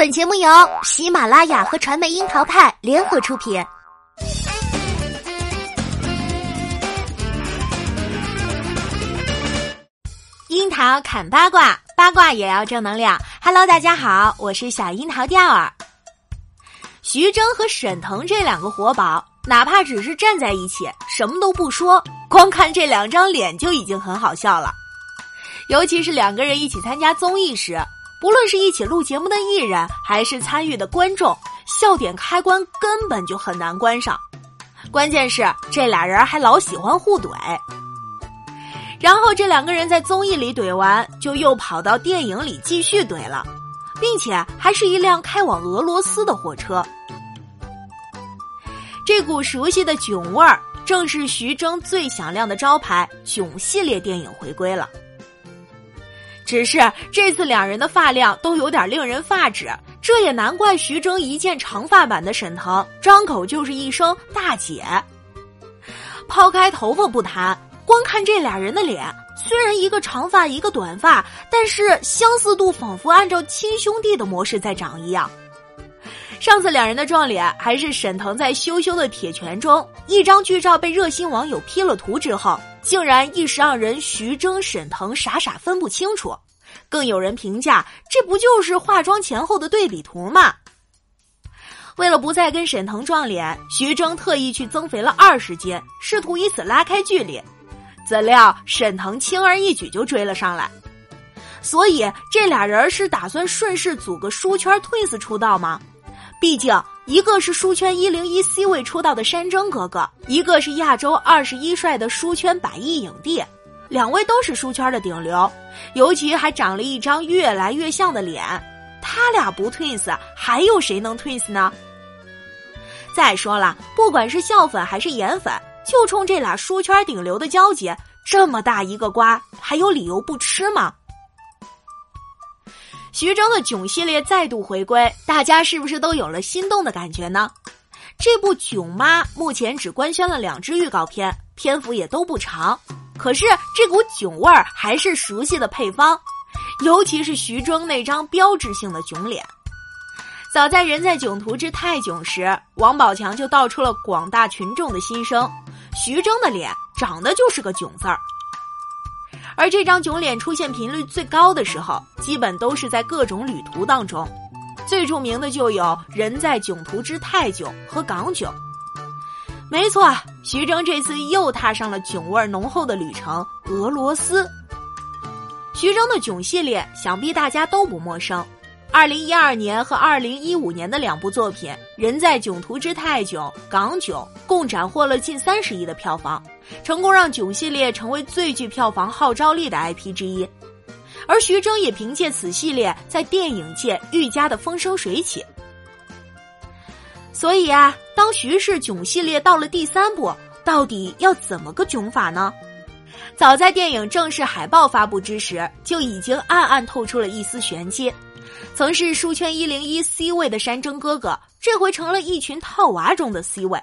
本节目由喜马拉雅和传媒樱桃派联合出品。樱桃砍八卦，八卦也要正能量。Hello，大家好，我是小樱桃调儿。徐峥和沈腾这两个活宝，哪怕只是站在一起，什么都不说，光看这两张脸就已经很好笑了。尤其是两个人一起参加综艺时。不论是一起录节目的艺人，还是参与的观众，笑点开关根本就很难关上。关键是这俩人还老喜欢互怼。然后这两个人在综艺里怼完，就又跑到电影里继续怼了，并且还是一辆开往俄罗斯的火车。这股熟悉的囧味儿，正是徐峥最响亮的招牌——囧系列电影回归了。只是这次两人的发量都有点令人发指，这也难怪徐峥一见长发版的沈腾，张口就是一声“大姐”。抛开头发不谈，光看这俩人的脸，虽然一个长发，一个短发，但是相似度仿佛按照亲兄弟的模式在长一样。上次两人的撞脸，还是沈腾在羞羞的铁拳中一张剧照被热心网友 P 了图之后。竟然一时让人徐峥、沈腾傻傻分不清楚，更有人评价这不就是化妆前后的对比图吗？为了不再跟沈腾撞脸，徐峥特意去增肥了二十斤，试图以此拉开距离。怎料沈腾轻而易举就追了上来，所以这俩人是打算顺势组个书圈 Twins 出道吗？毕竟。一个是书圈一零一 C 位出道的山珍哥哥，一个是亚洲二十一帅的书圈百亿影帝，两位都是书圈的顶流，尤其还长了一张越来越像的脸，他俩不 twins，还有谁能 twins 呢？再说了，不管是笑粉还是颜粉，就冲这俩书圈顶流的交集，这么大一个瓜，还有理由不吃吗？徐峥的囧系列再度回归，大家是不是都有了心动的感觉呢？这部《囧妈》目前只官宣了两支预告片，篇幅也都不长，可是这股囧味儿还是熟悉的配方，尤其是徐峥那张标志性的囧脸。早在《人在囧途之泰囧》时，王宝强就道出了广大群众的心声：徐峥的脸长得就是个囧字儿。而这张囧脸出现频率最高的时候，基本都是在各种旅途当中，最著名的就有《人在囧途之泰囧》和港囧。没错，徐峥这次又踏上了囧味浓厚的旅程——俄罗斯。徐峥的囧系列，想必大家都不陌生。二零一二年和二零一五年的两部作品《人在囧途之泰囧》《港囧》共斩获了近三十亿的票房，成功让囧系列成为最具票房号召力的 IP 之一。而徐峥也凭借此系列在电影界愈加的风生水起。所以啊，当徐氏囧系列到了第三部，到底要怎么个囧法呢？早在电影正式海报发布之时，就已经暗暗透出了一丝玄机。曾是书圈一零一 C 位的山珍哥哥，这回成了一群套娃中的 C 位。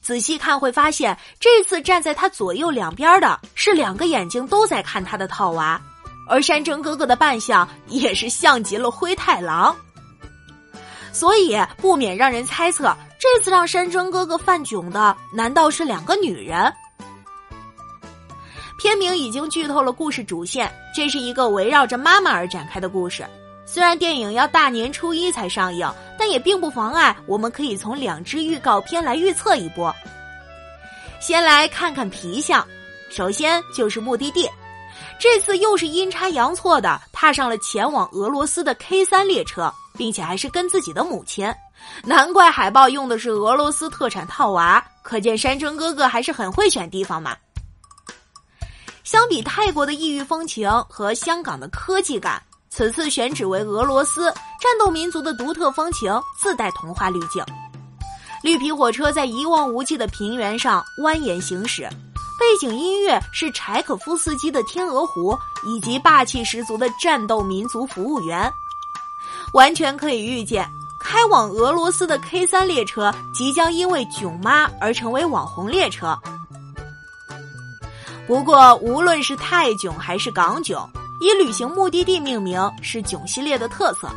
仔细看会发现，这次站在他左右两边的是两个眼睛都在看他的套娃，而山珍哥哥的扮相也是像极了灰太狼。所以不免让人猜测，这次让山珍哥哥犯囧的，难道是两个女人？片名已经剧透了故事主线，这是一个围绕着妈妈而展开的故事。虽然电影要大年初一才上映，但也并不妨碍我们可以从两支预告片来预测一波。先来看看皮相，首先就是目的地，这次又是阴差阳错的踏上了前往俄罗斯的 K 三列车，并且还是跟自己的母亲，难怪海报用的是俄罗斯特产套娃，可见山珍哥哥还是很会选地方嘛。相比泰国的异域风情和香港的科技感。此次选址为俄罗斯，战斗民族的独特风情自带童话滤镜。绿皮火车在一望无际的平原上蜿蜒行驶，背景音乐是柴可夫斯基的《天鹅湖》，以及霸气十足的战斗民族服务员。完全可以预见，开往俄罗斯的 K 三列车即将因为囧妈而成为网红列车。不过，无论是泰囧还是港囧。以旅行目的地命名是囧系列的特色，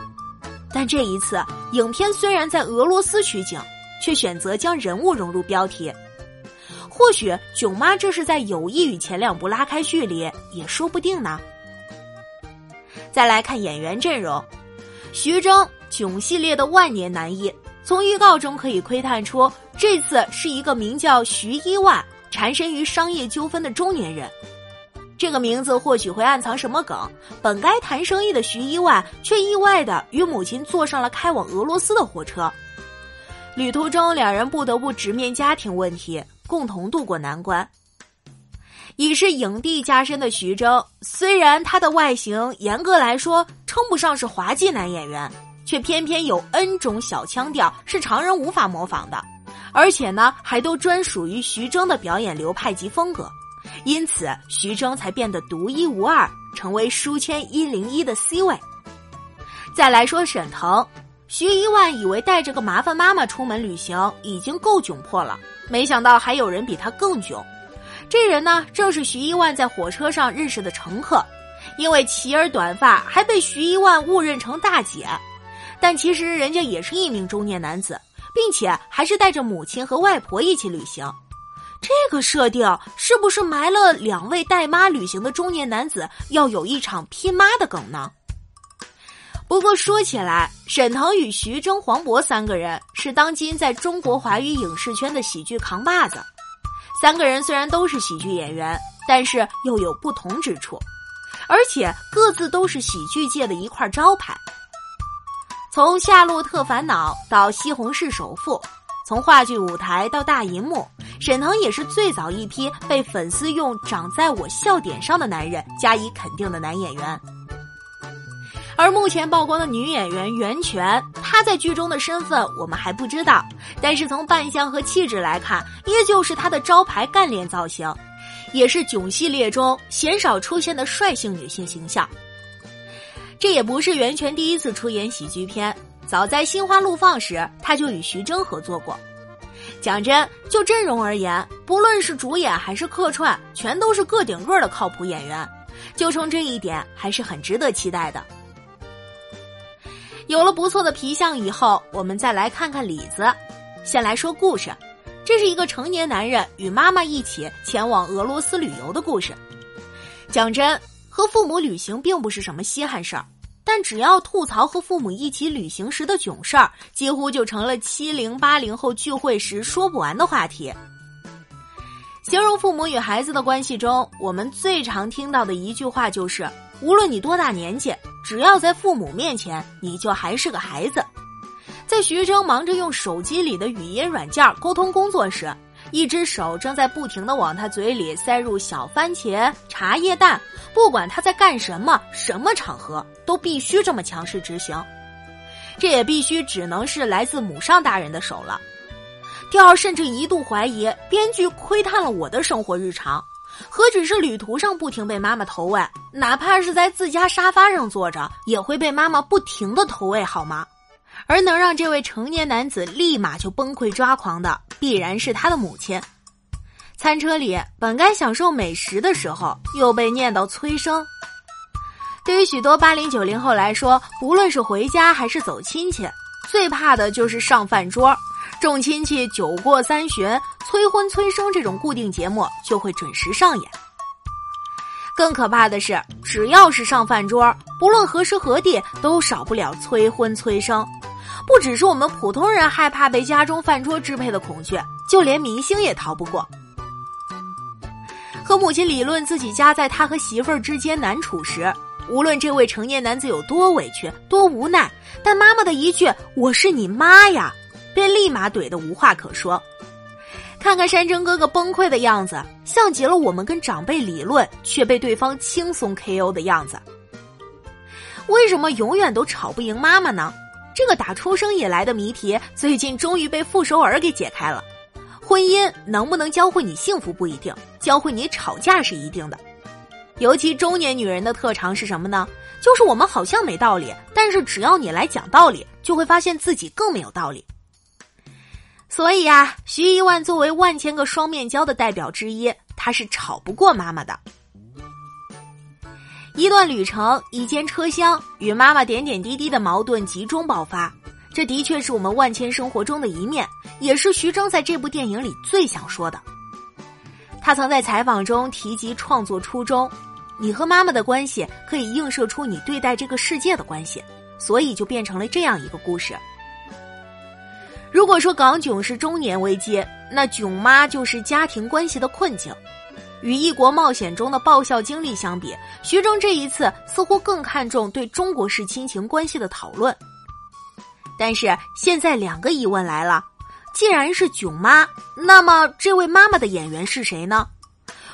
但这一次，影片虽然在俄罗斯取景，却选择将人物融入标题。或许囧妈这是在有意与前两部拉开距离，也说不定呢。再来看演员阵容，徐峥囧系列的万年男一，从预告中可以窥探出，这次是一个名叫徐一万、缠身于商业纠纷的中年人。这个名字或许会暗藏什么梗？本该谈生意的徐一万，却意外的与母亲坐上了开往俄罗斯的火车。旅途中，两人不得不直面家庭问题。共同度过难关。已是影帝加身的徐峥，虽然他的外形严格来说称不上是滑稽男演员，却偏偏有 N 种小腔调是常人无法模仿的，而且呢，还都专属于徐峥的表演流派及风格，因此徐峥才变得独一无二，成为书签一零一的 C 位。再来说沈腾，徐一万以为带着个麻烦妈妈出门旅行已经够窘迫了。没想到还有人比他更囧，这人呢正是徐一万在火车上认识的乘客，因为齐耳短发还被徐一万误认成大姐，但其实人家也是一名中年男子，并且还是带着母亲和外婆一起旅行。这个设定是不是埋了两位带妈旅行的中年男子要有一场拼妈的梗呢？不过说起来，沈腾与徐峥、黄渤三个人是当今在中国华语影视圈的喜剧扛把子。三个人虽然都是喜剧演员，但是又有不同之处，而且各自都是喜剧界的一块招牌。从《夏洛特烦恼》到《西红柿首富》，从话剧舞台到大银幕，沈腾也是最早一批被粉丝用“长在我笑点上的男人”加以肯定的男演员。而目前曝光的女演员袁泉，她在剧中的身份我们还不知道，但是从扮相和气质来看，依旧是她的招牌干练造型，也是囧系列中鲜少出现的率性女性形象。这也不是袁泉第一次出演喜剧片，早在《心花怒放》时，他就与徐峥合作过。讲真，就阵容而言，不论是主演还是客串，全都是个顶个的靠谱演员，就冲这一点，还是很值得期待的。有了不错的皮相以后，我们再来看看李子。先来说故事，这是一个成年男人与妈妈一起前往俄罗斯旅游的故事。讲真，和父母旅行并不是什么稀罕事儿，但只要吐槽和父母一起旅行时的囧事儿，几乎就成了七零八零后聚会时说不完的话题。形容父母与孩子的关系中，我们最常听到的一句话就是：无论你多大年纪。只要在父母面前，你就还是个孩子。在徐峥忙着用手机里的语音软件沟通工作时，一只手正在不停的往他嘴里塞入小番茄、茶叶蛋，不管他在干什么，什么场合都必须这么强势执行。这也必须只能是来自母上大人的手了。第二，甚至一度怀疑编剧窥探了我的生活日常。何止是旅途上不停被妈妈投喂，哪怕是在自家沙发上坐着，也会被妈妈不停的投喂，好吗？而能让这位成年男子立马就崩溃抓狂的，必然是他的母亲。餐车里本该享受美食的时候，又被念叨催生。对于许多八零九零后来说，不论是回家还是走亲戚，最怕的就是上饭桌。众亲戚酒过三巡，催婚催生这种固定节目就会准时上演。更可怕的是，只要是上饭桌，不论何时何地，都少不了催婚催生。不只是我们普通人害怕被家中饭桌支配的恐惧，就连明星也逃不过。和母亲理论自己家在他和媳妇儿之间难处时，无论这位成年男子有多委屈、多无奈，但妈妈的一句“我是你妈呀”。便立马怼得无话可说。看看山珍哥哥崩溃的样子，像极了我们跟长辈理论却被对方轻松 KO 的样子。为什么永远都吵不赢妈妈呢？这个打出生以来的谜题，最近终于被傅首尔给解开了。婚姻能不能教会你幸福不一定，教会你吵架是一定的。尤其中年女人的特长是什么呢？就是我们好像没道理，但是只要你来讲道理，就会发现自己更没有道理。所以啊，徐一万作为万千个双面胶的代表之一，他是吵不过妈妈的。一段旅程，一间车厢，与妈妈点点滴滴的矛盾集中爆发。这的确是我们万千生活中的一面，也是徐峥在这部电影里最想说的。他曾在采访中提及创作初衷：你和妈妈的关系可以映射出你对待这个世界的关系，所以就变成了这样一个故事。如果说港囧是中年危机，那囧妈就是家庭关系的困境。与异国冒险中的爆笑经历相比，徐峥这一次似乎更看重对中国式亲情关系的讨论。但是现在两个疑问来了：既然是囧妈，那么这位妈妈的演员是谁呢？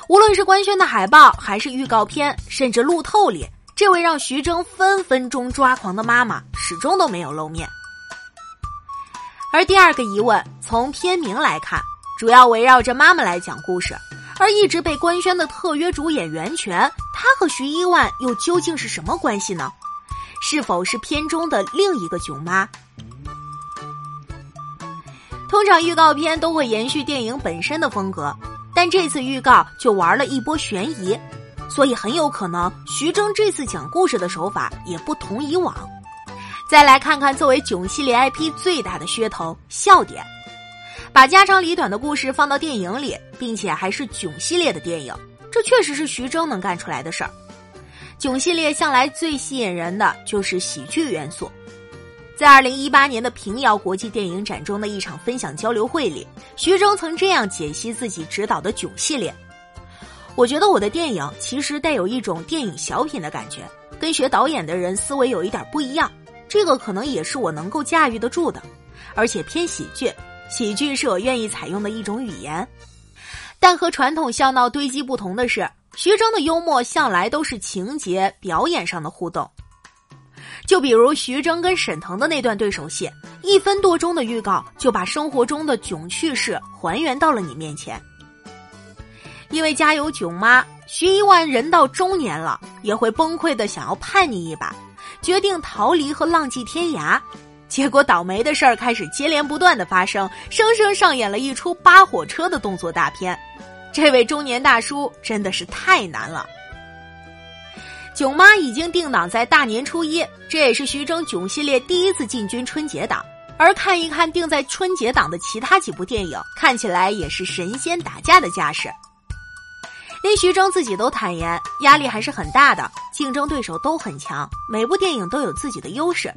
无论是官宣的海报，还是预告片，甚至路透里，这位让徐峥分分钟抓狂的妈妈始终都没有露面。而第二个疑问，从片名来看，主要围绕着妈妈来讲故事。而一直被官宣的特约主演袁泉，她和徐一万又究竟是什么关系呢？是否是片中的另一个囧妈？通常预告片都会延续电影本身的风格，但这次预告就玩了一波悬疑，所以很有可能徐峥这次讲故事的手法也不同以往。再来看看作为囧系列 IP 最大的噱头——笑点。把家长里短的故事放到电影里，并且还是囧系列的电影，这确实是徐峥能干出来的事儿。囧系列向来最吸引人的就是喜剧元素。在二零一八年的平遥国际电影展中的一场分享交流会里，徐峥曾这样解析自己执导的囧系列：“我觉得我的电影其实带有一种电影小品的感觉，跟学导演的人思维有一点不一样，这个可能也是我能够驾驭得住的，而且偏喜剧。”喜剧是我愿意采用的一种语言，但和传统笑闹堆积不同的是，徐峥的幽默向来都是情节表演上的互动。就比如徐峥跟沈腾的那段对手戏，一分多钟的预告就把生活中的囧趣事还原到了你面前。因为家有囧妈，徐一万人到中年了，也会崩溃的想要叛逆一把，决定逃离和浪迹天涯。结果倒霉的事儿开始接连不断的发生，生生上演了一出扒火车的动作大片。这位中年大叔真的是太难了。囧妈已经定档在大年初一，这也是徐峥囧系列第一次进军春节档。而看一看定在春节档的其他几部电影，看起来也是神仙打架的架势。连徐峥自己都坦言，压力还是很大的，竞争对手都很强，每部电影都有自己的优势。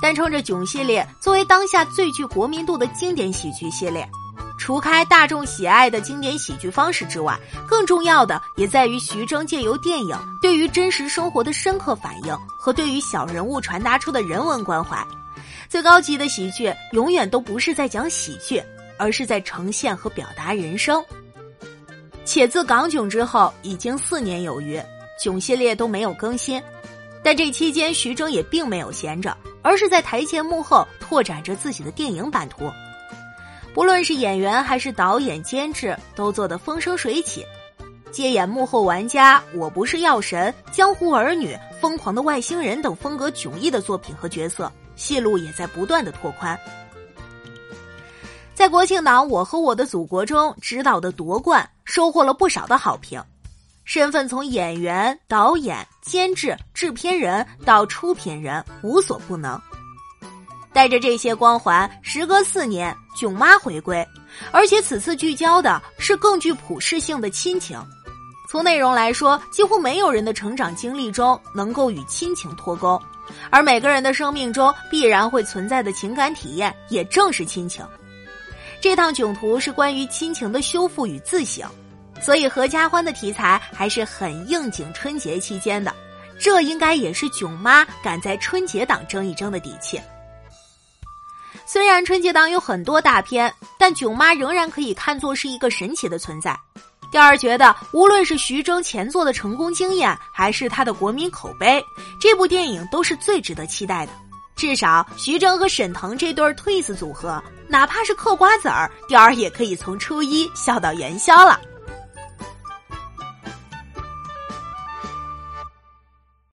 但冲着囧系列作为当下最具国民度的经典喜剧系列，除开大众喜爱的经典喜剧方式之外，更重要的也在于徐峥借由电影对于真实生活的深刻反应和对于小人物传达出的人文关怀。最高级的喜剧永远都不是在讲喜剧，而是在呈现和表达人生。且自港囧之后已经四年有余，囧系列都没有更新，但这期间徐峥也并没有闲着。而是在台前幕后拓展着自己的电影版图，不论是演员还是导演、监制，都做得风生水起。接演幕后玩家、我不是药神、江湖儿女、疯狂的外星人等风格迥异的作品和角色，戏路也在不断的拓宽。在国庆档《我和我的祖国》中执导的夺冠，收获了不少的好评。身份从演员、导演、监制、制片人到出品人无所不能，带着这些光环，时隔四年，囧妈回归，而且此次聚焦的是更具普适性的亲情。从内容来说，几乎没有人的成长经历中能够与亲情脱钩，而每个人的生命中必然会存在的情感体验，也正是亲情。这趟囧途是关于亲情的修复与自省。所以，合家欢的题材还是很应景春节期间的，这应该也是囧妈敢在春节档争一争的底气。虽然春节档有很多大片，但囧妈仍然可以看作是一个神奇的存在。第二，觉得无论是徐峥前作的成功经验，还是他的国民口碑，这部电影都是最值得期待的。至少，徐峥和沈腾这对 Twins 组合，哪怕是嗑瓜子儿，第二也可以从初一笑到元宵了。